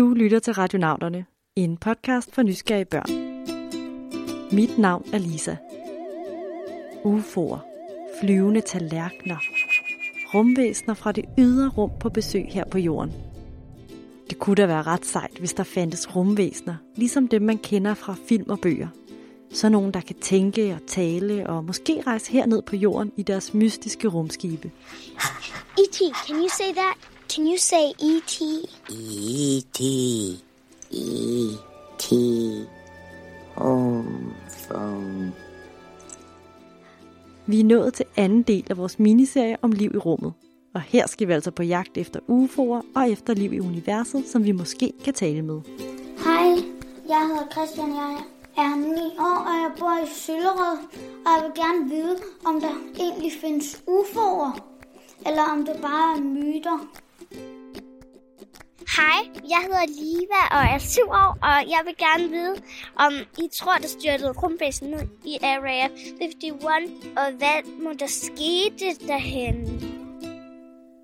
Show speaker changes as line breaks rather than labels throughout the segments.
Du lytter til Radionauterne, en podcast for nysgerrige børn. Mit navn er Lisa. UFO'er, flyvende tallerkener, rumvæsener fra det ydre rum på besøg her på jorden. Det kunne da være ret sejt, hvis der fandtes rumvæsener, ligesom dem man kender fra film og bøger. Så nogen, der kan tænke og tale og måske rejse herned på jorden i deres mystiske rumskibe.
E.T., can you say that? Can you say E.T.?
E.T. E.T. Home phone.
Vi er nået til anden del af vores miniserie om liv i rummet. Og her skal vi altså på jagt efter UFO'er og efter liv i universet, som vi måske kan tale med.
Hej, jeg hedder Christian, jeg er 9 år, og jeg bor i Søllerød, og jeg vil gerne vide, om der egentlig findes UFO'er, eller om det bare er myter.
Hej, jeg hedder Liva og er 7 år, og jeg vil gerne vide, om I tror, der styrtede rumvæsen ned i Area 51, og hvad må der skete derhen?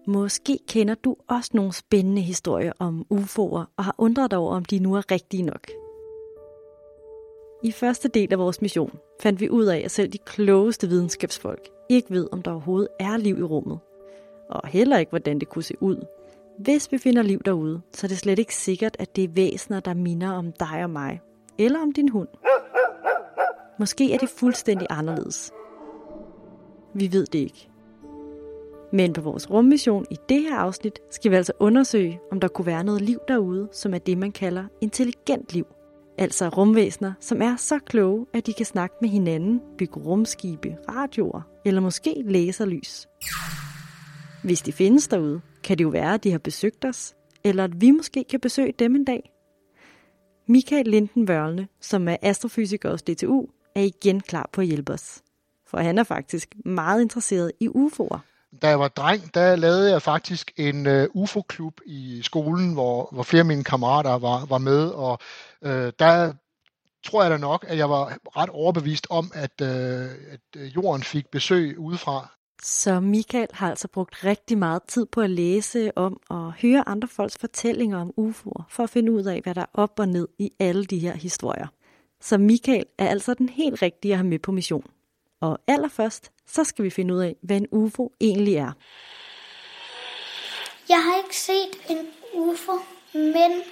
Måske kender du også nogle spændende historier om UFO'er og har undret dig over, om de nu er rigtige nok. I første del af vores mission fandt vi ud af, at selv de klogeste videnskabsfolk ikke ved, om der overhovedet er liv i rummet. Og heller ikke, hvordan det kunne se ud. Hvis vi finder liv derude, så er det slet ikke sikkert, at det er væsener, der minder om dig og mig. Eller om din hund. Måske er det fuldstændig anderledes. Vi ved det ikke. Men på vores rummission i det her afsnit skal vi altså undersøge, om der kunne være noget liv derude, som er det, man kalder intelligent liv. Altså rumvæsener, som er så kloge, at de kan snakke med hinanden, bygge rumskibe, radioer eller måske laserlys. Hvis de findes derude, kan det jo være, at de har besøgt os, eller at vi måske kan besøge dem en dag. Michael Linden Vørlne, som er astrofysiker hos DTU, er igen klar på at hjælpe os. For han er faktisk meget interesseret i UFO'er.
Da jeg var dreng, der lavede jeg faktisk en øh, UFO-klub i skolen, hvor, hvor flere af mine kammerater var, var med, og øh, der tror jeg da nok, at jeg var ret overbevist om, at, øh, at øh, jorden fik besøg udefra.
Så Michael har altså brugt rigtig meget tid på at læse om og høre andre folks fortællinger om UFO'er, for at finde ud af, hvad der er op og ned i alle de her historier. Så Michael er altså den helt rigtige at have med på mission. Og allerførst, så skal vi finde ud af, hvad en UFO egentlig er.
Jeg har ikke set en UFO, men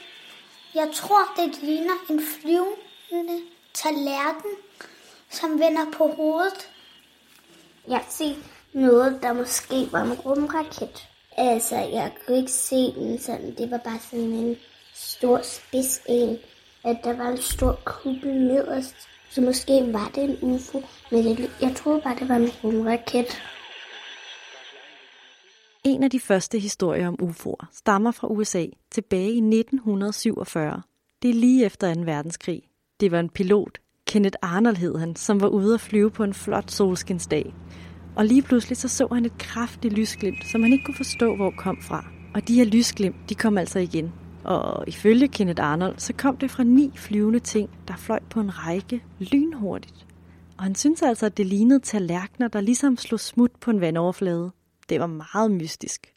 jeg tror, det ligner en flyvende tallerken, som vender på hovedet.
Jeg har set noget, der måske var en rumraket. Altså, jeg kunne ikke se den sådan. Det var bare sådan en stor spids en. At der var en stor kuppel nederst. Så måske var det en UFO, men jeg, jeg troede bare, det var en rumraket.
En af de første historier om UFO'er stammer fra USA tilbage i 1947. Det er lige efter 2. verdenskrig. Det var en pilot, Kenneth Arnold hed han, som var ude at flyve på en flot solskinsdag. Og lige pludselig så så han et kraftigt lysglimt, som han ikke kunne forstå, hvor kom fra. Og de her lysglimt, de kom altså igen. Og ifølge Kenneth Arnold, så kom det fra ni flyvende ting, der fløj på en række lynhurtigt. Og han synes altså, at det lignede tallerkener, der ligesom slog smut på en vandoverflade. Det var meget mystisk.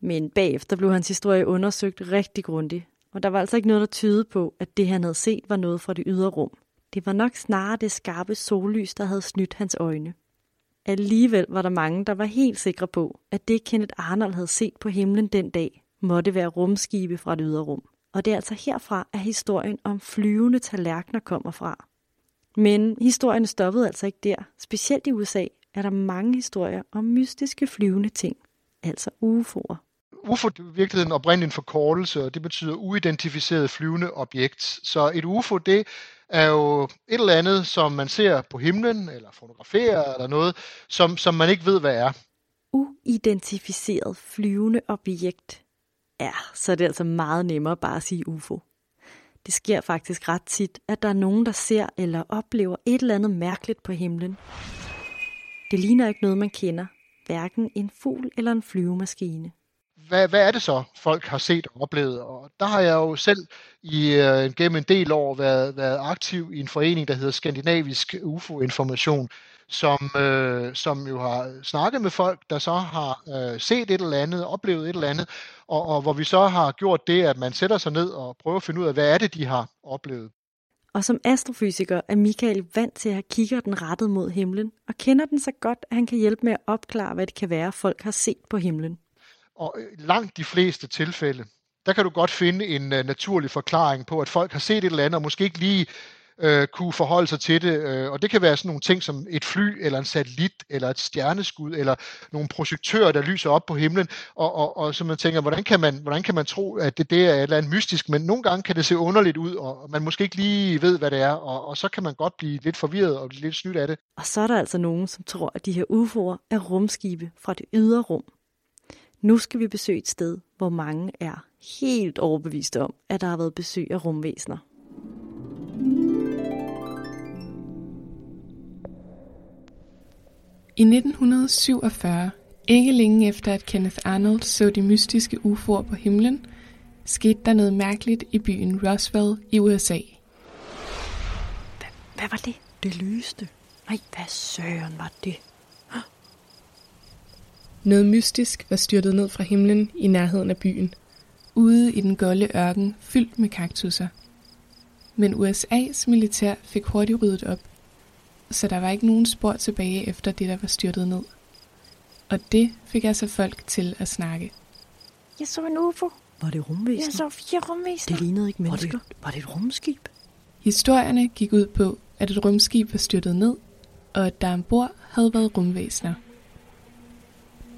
Men bagefter blev hans historie undersøgt rigtig grundigt, og der var altså ikke noget, der tyde på, at det han havde set var noget fra det ydre rum. Det var nok snarere det skarpe sollys, der havde snydt hans øjne. Alligevel var der mange, der var helt sikre på, at det Kenneth Arnold havde set på himlen den dag, måtte være rumskibe fra det ydre rum. Og det er altså herfra, at historien om flyvende tallerkener kommer fra. Men historien stoppede altså ikke der. Specielt i USA er der mange historier om mystiske flyvende ting, altså UFO'er.
UFO er i virkeligheden oprindeligt en forkortelse, og det betyder uidentificeret flyvende objekt. Så et UFO, det er jo et eller andet, som man ser på himlen, eller fotograferer, eller noget, som, som man ikke ved, hvad er.
Uidentificeret flyvende objekt. Ja, så er det altså meget nemmere bare at sige UFO. Det sker faktisk ret tit, at der er nogen, der ser eller oplever et eller andet mærkeligt på himlen. Det ligner ikke noget, man kender, hverken en fugl eller en flyvemaskine.
Hvad, hvad er det så, folk har set og oplevet? Og der har jeg jo selv i, uh, gennem en del år været, været aktiv i en forening, der hedder Skandinavisk UFO-information, som, øh, som jo har snakket med folk, der så har øh, set et eller andet, oplevet et eller andet, og, og hvor vi så har gjort det, at man sætter sig ned og prøver at finde ud af, hvad er det, de har oplevet.
Og som astrofysiker er Michael vant til at have kigger rettet mod himlen, og kender den så godt, at han kan hjælpe med at opklare, hvad det kan være, folk har set på himlen.
Og øh, langt de fleste tilfælde, der kan du godt finde en øh, naturlig forklaring på, at folk har set et eller andet, og måske ikke lige øh, kunne forholde sig til det. Øh, og det kan være sådan nogle ting som et fly, eller en satellit, eller et stjerneskud, eller nogle projektører, der lyser op på himlen. Og, og, og så man tænker, hvordan kan man, hvordan kan man tro, at det, det er et eller andet mystisk? Men nogle gange kan det se underligt ud, og man måske ikke lige ved, hvad det er. Og, og så kan man godt blive lidt forvirret og lidt snydt af det.
Og så er der altså nogen, som tror, at de her UFO'er er rumskibe fra det ydre rum. Nu skal vi besøge et sted, hvor mange er helt overbeviste om, at der har været besøg af rumvæsener.
I 1947, ikke længe efter at Kenneth Arnold så de mystiske UFO'er på himlen, skete der noget mærkeligt i byen Roswell i USA.
Hvad, hvad var det? Det lyste. Nej, hvad søren var det?
Noget mystisk var styrtet ned fra himlen i nærheden af byen, ude i den golde ørken fyldt med kaktusser. Men USA's militær fik hurtigt ryddet op, så der var ikke nogen spor tilbage efter det, der var styrtet ned. Og det fik altså folk til at snakke.
Jeg så en UFO. Var det rumvæsen?
Jeg så fire rumvæsener.
Det lignede ikke mennesker.
Var det, var det et rumskib?
Historierne gik ud på, at et rumskib var styrtet ned, og at der ombord havde været rumvæsener.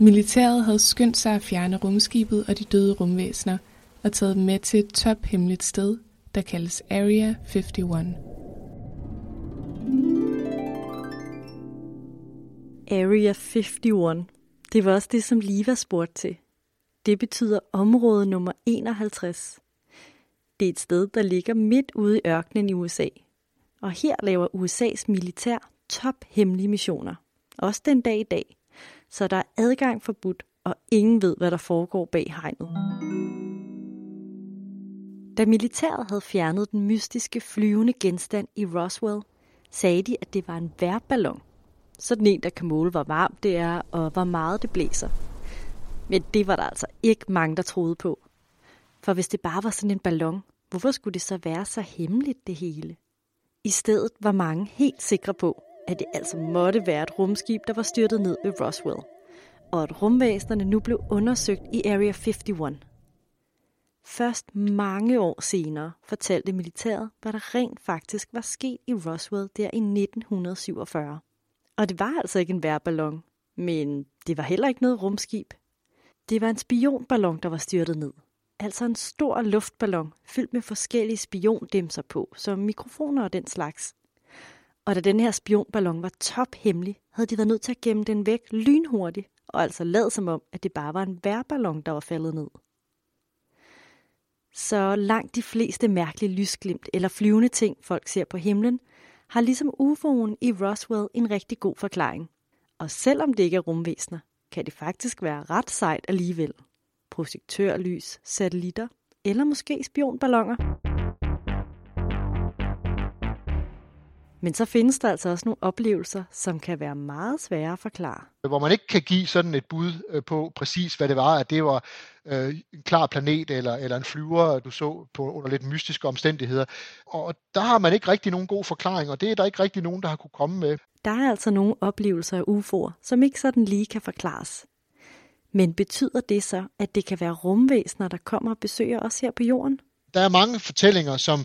Militæret havde skyndt sig at fjerne rumskibet og de døde rumvæsener og taget dem med til et tophemmeligt sted, der kaldes Area 51.
Area 51. Det var også det, som Liva spurgte til. Det betyder område nummer 51. Det er et sted, der ligger midt ude i ørkenen i USA. Og her laver USA's militær tophemmelige missioner. Også den dag i dag så der er adgang forbudt, og ingen ved, hvad der foregår bag hegnet. Da militæret havde fjernet den mystiske flyvende genstand i Roswell, sagde de, at det var en værballon. Sådan en, der kan måle, hvor varmt det er, og hvor meget det blæser. Men det var der altså ikke mange, der troede på. For hvis det bare var sådan en ballon, hvorfor skulle det så være så hemmeligt det hele? I stedet var mange helt sikre på, at det altså måtte være et rumskib, der var styrtet ned ved Roswell, og at rumvæsenerne nu blev undersøgt i Area 51. Først mange år senere fortalte militæret, hvad der rent faktisk var sket i Roswell der i 1947. Og det var altså ikke en værballon, men det var heller ikke noget rumskib. Det var en spionballon, der var styrtet ned. Altså en stor luftballon fyldt med forskellige spiondimser på, som mikrofoner og den slags. Og da den her spionballon var tophemmelig, havde de været nødt til at gemme den væk lynhurtigt, og altså lad som om, at det bare var en værballon, der var faldet ned. Så langt de fleste mærkelige lysglimt eller flyvende ting, folk ser på himlen, har ligesom UFO'en i Roswell en rigtig god forklaring. Og selvom det ikke er rumvæsener, kan det faktisk være ret sejt alligevel. Projektørlys, satellitter eller måske spionballoner. Men så findes der altså også nogle oplevelser, som kan være meget svære at forklare.
Hvor man ikke kan give sådan et bud øh, på præcis, hvad det var, at det var øh, en klar planet eller, eller en flyver, du så på under lidt mystiske omstændigheder. Og der har man ikke rigtig nogen god forklaring, og det er der ikke rigtig nogen, der har kunne komme med.
Der er altså nogle oplevelser af UFO'er, som ikke sådan lige kan forklares. Men betyder det så, at det kan være rumvæsener, der kommer og besøger os her på jorden?
Der er mange fortællinger, som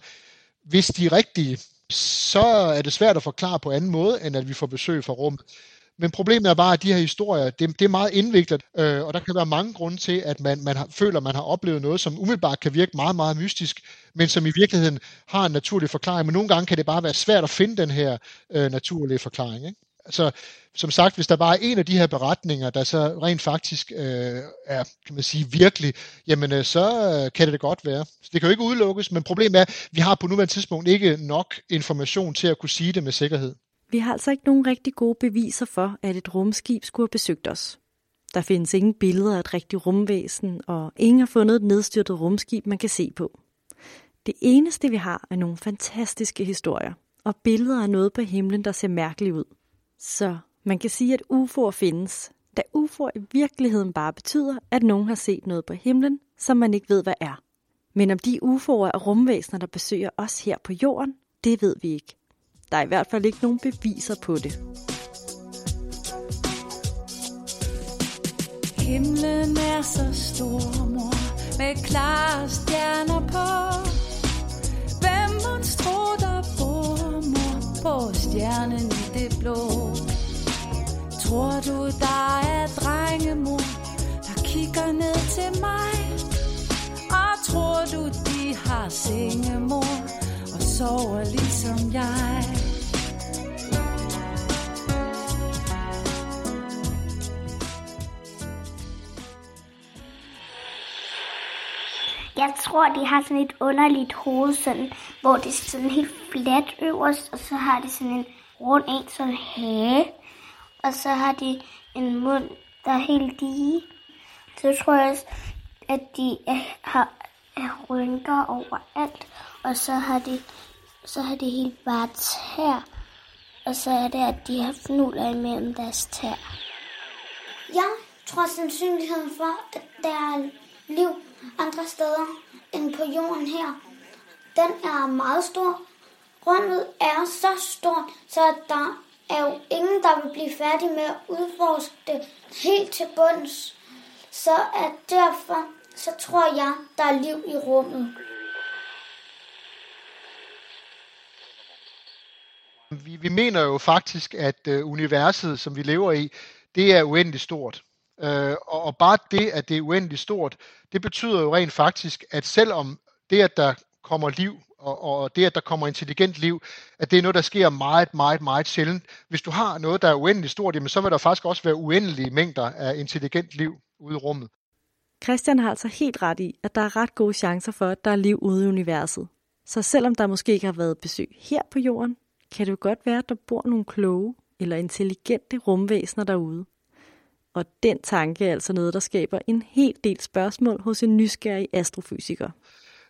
hvis de er rigtige, så er det svært at forklare på anden måde, end at vi får besøg fra rum. Men problemet er bare, at de her historier, det, det er meget indviklet, øh, og der kan være mange grunde til, at man, man har, føler, at man har oplevet noget, som umiddelbart kan virke meget, meget mystisk, men som i virkeligheden har en naturlig forklaring. Men nogle gange kan det bare være svært at finde den her øh, naturlige forklaring. Ikke? Altså, som sagt, hvis der bare er en af de her beretninger, der så rent faktisk øh, er, kan man sige, virkelig, jamen øh, så øh, kan det da godt være. Så det kan jo ikke udelukkes, men problemet er, at vi har på nuværende tidspunkt ikke nok information til at kunne sige det med sikkerhed.
Vi har altså ikke nogen rigtig gode beviser for, at et rumskib skulle have besøgt os. Der findes ingen billeder af et rigtigt rumvæsen, og ingen har fundet et nedstyrtet rumskib, man kan se på. Det eneste, vi har, er nogle fantastiske historier, og billeder af noget på himlen, der ser mærkeligt ud. Så man kan sige, at UFO'er findes, da UFO'er i virkeligheden bare betyder, at nogen har set noget på himlen, som man ikke ved, hvad er. Men om de UFO'er er rumvæsener, der besøger os her på jorden, det ved vi ikke. Der er i hvert fald ikke nogen beviser på det.
Himlen er så stor, mor, med klare stjerner på. På stjernen i det blå? Tror du, der er drengemor, der kigger ned til mig? Og tror du, de har sengemor og sover ligesom jeg?
Jeg tror, de har sådan et underligt hoved, sådan, hvor det er sådan helt fladt øverst, og så har det sådan en rund en, sådan hage, og så har de en mund, der er helt lige. Så tror jeg også, at de er, har er rynker overalt, og så har de, så har de helt bare tær, og så er det, at de har fnuller imellem deres tær.
Jeg tror sandsynligheden for, at der er liv andre steder end på jorden her, den er meget stor. Rummet er så stort, så der er jo ingen, der vil blive færdig med at udforske det helt til bunds. Så at derfor, så tror jeg, der er liv i rummet.
Vi, vi mener jo faktisk, at øh, universet, som vi lever i, det er uendeligt stort. Øh, og, og bare det, at det er uendeligt stort, det betyder jo rent faktisk, at selvom det, at der kommer liv, og, og det, at der kommer intelligent liv, at det er noget, der sker meget, meget, meget sjældent. Hvis du har noget, der er uendeligt stort, jamen, så vil der faktisk også være uendelige mængder af intelligent liv ude i rummet.
Christian har altså helt ret i, at der er ret gode chancer for, at der er liv ude i universet. Så selvom der måske ikke har været besøg her på jorden, kan det jo godt være, at der bor nogle kloge eller intelligente rumvæsener derude. Og den tanke er altså noget, der skaber en hel del spørgsmål hos en nysgerrig astrofysiker.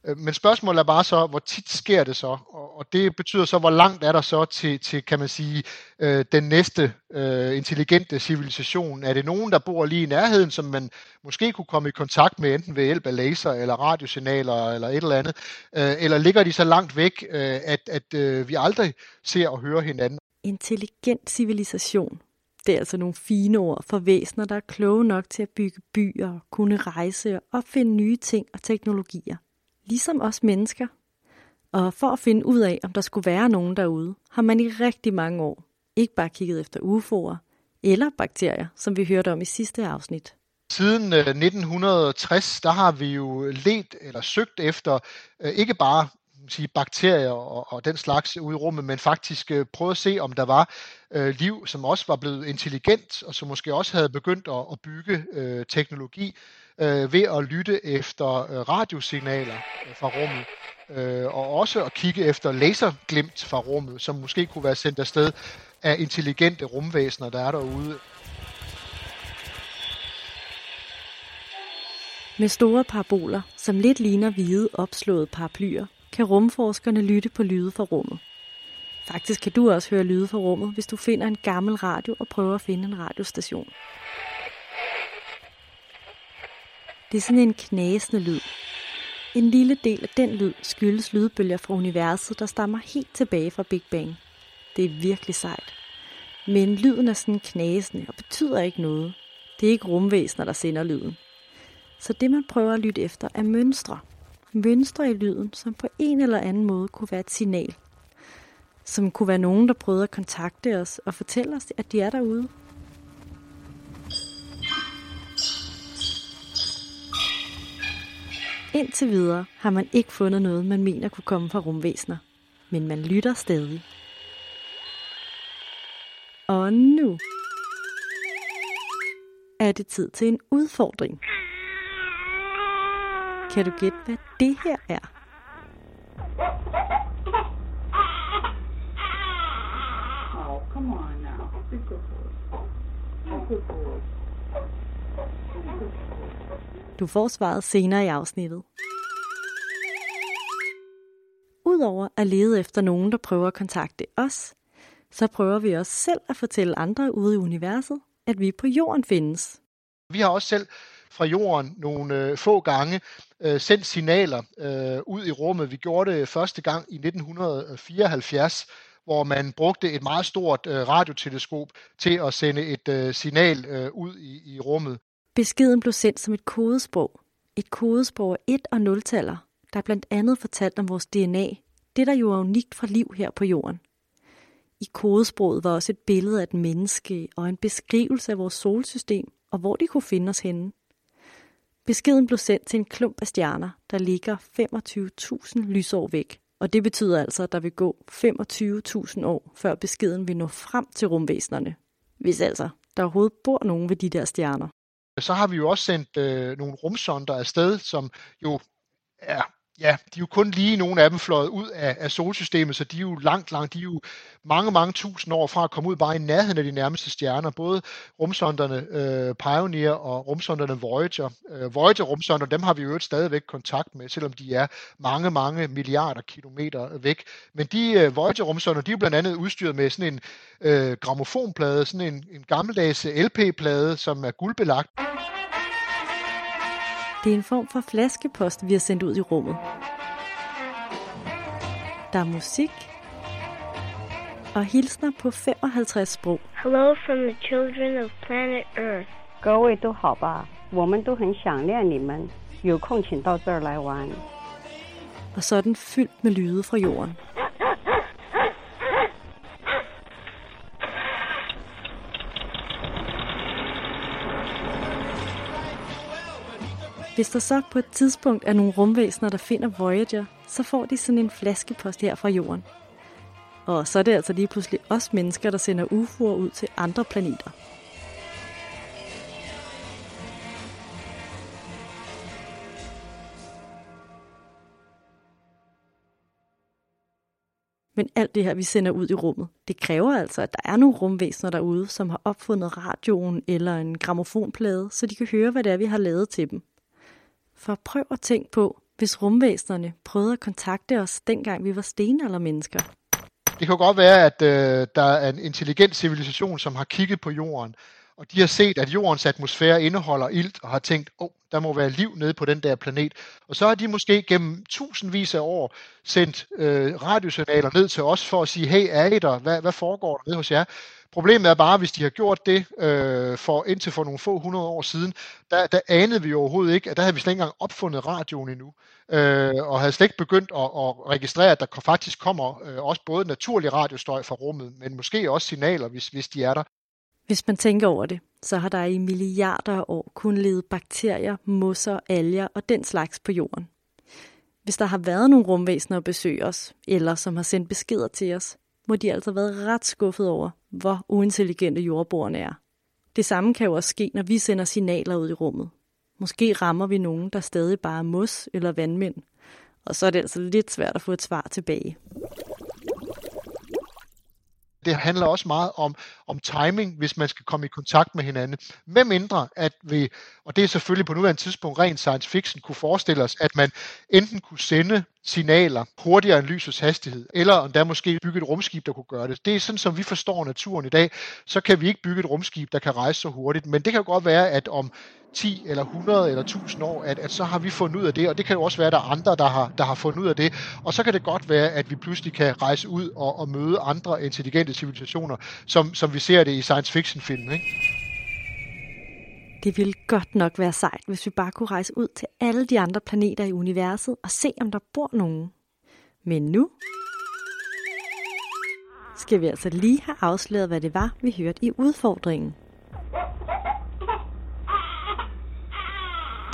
Øh, men spørgsmålet er bare så, hvor tit sker det så? Og det betyder så, hvor langt er der så til, til kan man sige, øh, den næste øh, intelligente civilisation? Er det nogen, der bor lige i nærheden, som man måske kunne komme i kontakt med, enten ved hjælp af laser eller radiosignaler eller et eller andet? Øh, eller ligger de så langt væk, øh, at, at øh, vi aldrig ser og hører hinanden?
Intelligent civilisation. Det er altså nogle fine ord for væsener, der er kloge nok til at bygge byer, kunne rejse og opfinde nye ting og teknologier ligesom os mennesker. Og for at finde ud af, om der skulle være nogen derude, har man i rigtig mange år ikke bare kigget efter UFO'er eller bakterier, som vi hørte om i sidste afsnit.
Siden øh, 1960, der har vi jo let eller søgt efter øh, ikke bare sige, bakterier og, og den slags ud i rummet, men faktisk øh, prøve at se, om der var øh, liv, som også var blevet intelligent, og som måske også havde begyndt at, at bygge øh, teknologi øh, ved at lytte efter øh, radiosignaler øh, fra rummet, øh, og også at kigge efter laserglimt fra rummet, som måske kunne være sendt afsted af intelligente rumvæsener, der er derude.
Med store paraboler, som lidt ligner hvide opslåede paraplyer, kan rumforskerne lytte på lyde fra rummet. Faktisk kan du også høre lyde fra rummet, hvis du finder en gammel radio og prøver at finde en radiostation. Det er sådan en knasende lyd. En lille del af den lyd skyldes lydbølger fra universet, der stammer helt tilbage fra Big Bang. Det er virkelig sejt. Men lyden er sådan knasende og betyder ikke noget. Det er ikke rumvæsener, der sender lyden. Så det man prøver at lytte efter er mønstre. Mønstre i lyden, som på en eller anden måde kunne være et signal. Som kunne være nogen, der prøvede at kontakte os og fortælle os, at de er derude. Indtil videre har man ikke fundet noget, man mener kunne komme fra rumvæsener. Men man lytter stadig. Og nu er det tid til en udfordring. Kan du gætte, hvad det her er?
Oh, come on now. Be good boy. Be good boy.
Du får svaret senere i afsnittet. Udover at lede efter nogen, der prøver at kontakte os, så prøver vi også selv at fortælle andre ude i universet, at vi på jorden findes.
Vi har også selv fra jorden nogle øh, få gange øh, sendt signaler øh, ud i rummet. Vi gjorde det første gang i 1974, hvor man brugte et meget stort øh, radioteleskop til at sende et øh, signal øh, ud i, i rummet.
Beskeden blev sendt som et kodesprog. Et kodesprog af 1- og 0-taller, der blandt andet fortalt om vores DNA, det der jo er unikt fra liv her på jorden. I kodesproget var også et billede af et menneske og en beskrivelse af vores solsystem og hvor de kunne finde os henne. Beskeden blev sendt til en klump af stjerner, der ligger 25.000 lysår væk. Og det betyder altså, at der vil gå 25.000 år, før beskeden vil nå frem til rumvæsenerne. Hvis altså, der overhovedet bor nogen ved de der stjerner.
Så har vi jo også sendt øh, nogle rumsonder afsted, som jo er ja, de er jo kun lige nogle af dem fløjet ud af, af solsystemet, så de er jo langt, langt, de er jo mange, mange tusind år fra at komme ud bare i nærheden af de nærmeste stjerner. Både rumsonderne øh, Pioneer og rumsonderne Voyager. Øh, Voyager-rumsonder, dem har vi jo stadigvæk kontakt med, selvom de er mange, mange milliarder kilometer væk. Men de øh, Voyager-rumsonder, de er jo blandt andet udstyret med sådan en øh, gramofonplade, sådan en, en gammeldags LP-plade, som er guldbelagt.
Det er en form for flaskepost, vi har sendt ud i rummet. Der er musik og hilsner på 55 sprog.
Hello from the children of planet Earth.
各位都好吧，我们都很想念你们，有空请到这儿来玩。
Og så er den fyldt med lyde fra jorden. Hvis der så på et tidspunkt er nogle rumvæsener, der finder Voyager, så får de sådan en flaskepost her fra jorden. Og så er det altså lige pludselig os mennesker, der sender UFO'er ud til andre planeter. Men alt det her, vi sender ud i rummet, det kræver altså, at der er nogle rumvæsener derude, som har opfundet radioen eller en gramofonplade, så de kan høre, hvad det er, vi har lavet til dem. For prøv at tænke på, hvis rumvæsenerne prøvede at kontakte os, dengang vi var stenaldermennesker.
Det kan godt være, at øh, der er en intelligent civilisation, som har kigget på jorden, og de har set, at jordens atmosfære indeholder ilt, og har tænkt, åh, oh, der må være liv nede på den der planet. Og så har de måske gennem tusindvis af år sendt øh, radiosignaler ned til os for at sige, hey, er I der? Hvad, hvad foregår der nede hos jer? Problemet er bare, hvis de har gjort det øh, for indtil for nogle få hundrede år siden, der, der anede vi overhovedet ikke, at der havde vi slet ikke engang opfundet radioen endnu, øh, og havde slet ikke begyndt at, at registrere, at der faktisk kommer øh, også både naturlig radiostøj fra rummet, men måske også signaler, hvis, hvis de er der.
Hvis man tænker over det, så har der i milliarder af år kun levet bakterier, mosser, alger og den slags på jorden. Hvis der har været nogle rumvæsener at besøge os, eller som har sendt beskeder til os, må de altså have været ret skuffet over, hvor uintelligente jordboerne er. Det samme kan jo også ske, når vi sender signaler ud i rummet. Måske rammer vi nogen, der stadig bare er mos eller vandmænd, og så er det altså lidt svært at få et svar tilbage.
Det handler også meget om, om timing, hvis man skal komme i kontakt med hinanden. Med mindre, at vi, og det er selvfølgelig på nuværende tidspunkt rent science fiction, kunne forestille os, at man enten kunne sende signaler hurtigere end lysets hastighed, eller om der måske bygge et rumskib, der kunne gøre det. Det er sådan, som vi forstår naturen i dag, så kan vi ikke bygge et rumskib, der kan rejse så hurtigt. Men det kan jo godt være, at om 10 eller 100 eller 1000 år, at, at så har vi fundet ud af det, og det kan jo også være, at der er andre, der har, der har fundet ud af det. Og så kan det godt være, at vi pludselig kan rejse ud og, og møde andre intelligente civilisationer, som, som vi ser det i science fiction film. Ikke?
Det ville godt nok være sejt, hvis vi bare kunne rejse ud til alle de andre planeter i universet og se, om der bor nogen. Men nu skal vi altså lige have afsløret, hvad det var, vi hørte i udfordringen.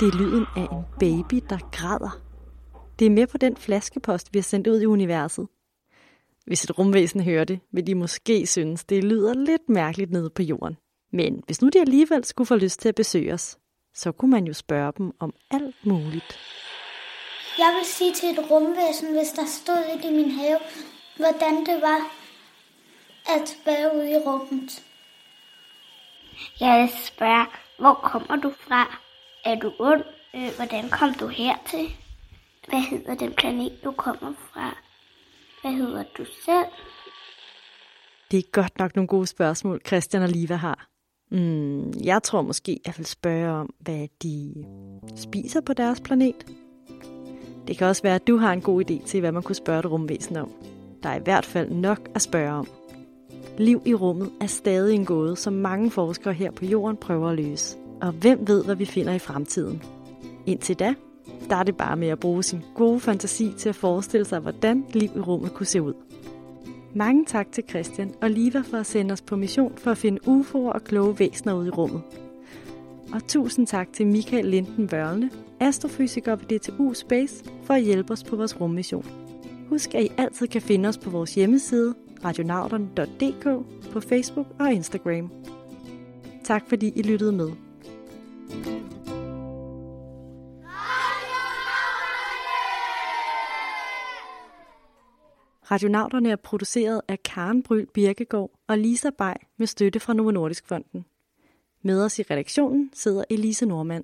Det er lyden af en baby, der græder. Det er med på den flaskepost, vi har sendt ud i universet. Hvis et rumvæsen hører det, vil de måske synes, det lyder lidt mærkeligt nede på jorden. Men hvis nu de alligevel skulle få lyst til at besøge os, så kunne man jo spørge dem om alt muligt.
Jeg vil sige til et rumvæsen, hvis der stod lidt i min have, hvordan det var at være ude i rummet.
Jeg vil spørge, hvor kommer du fra? Er du ond? Øh, hvordan kom du hertil? Hvad hedder den planet, du kommer fra? Hvad hedder du selv?
Det er godt nok nogle gode spørgsmål, Christian og Liva har. Mm, jeg tror måske, jeg vil spørge om, hvad de spiser på deres planet. Det kan også være, at du har en god idé til, hvad man kunne spørge et rumvæsen om. Der er i hvert fald nok at spørge om. Liv i rummet er stadig en gåde, som mange forskere her på jorden prøver at løse. Og hvem ved, hvad vi finder i fremtiden? Indtil da, der er det bare med at bruge sin gode fantasi til at forestille sig, hvordan liv i rummet kunne se ud. Mange tak til Christian og Liva for at sende os på mission for at finde UFO'er og kloge væsener ude i rummet. Og tusind tak til Michael Linden Børne, astrofysiker ved DTU Space, for at hjælpe os på vores rummission. Husk, at I altid kan finde os på vores hjemmeside, radionauterne.dk, på Facebook og Instagram. Tak fordi I lyttede med. Radionauterne er produceret af Karen Bryl Birkegaard og Lisa Bay med støtte fra Novo Nordisk Fonden. Med os i redaktionen sidder Elise Normand.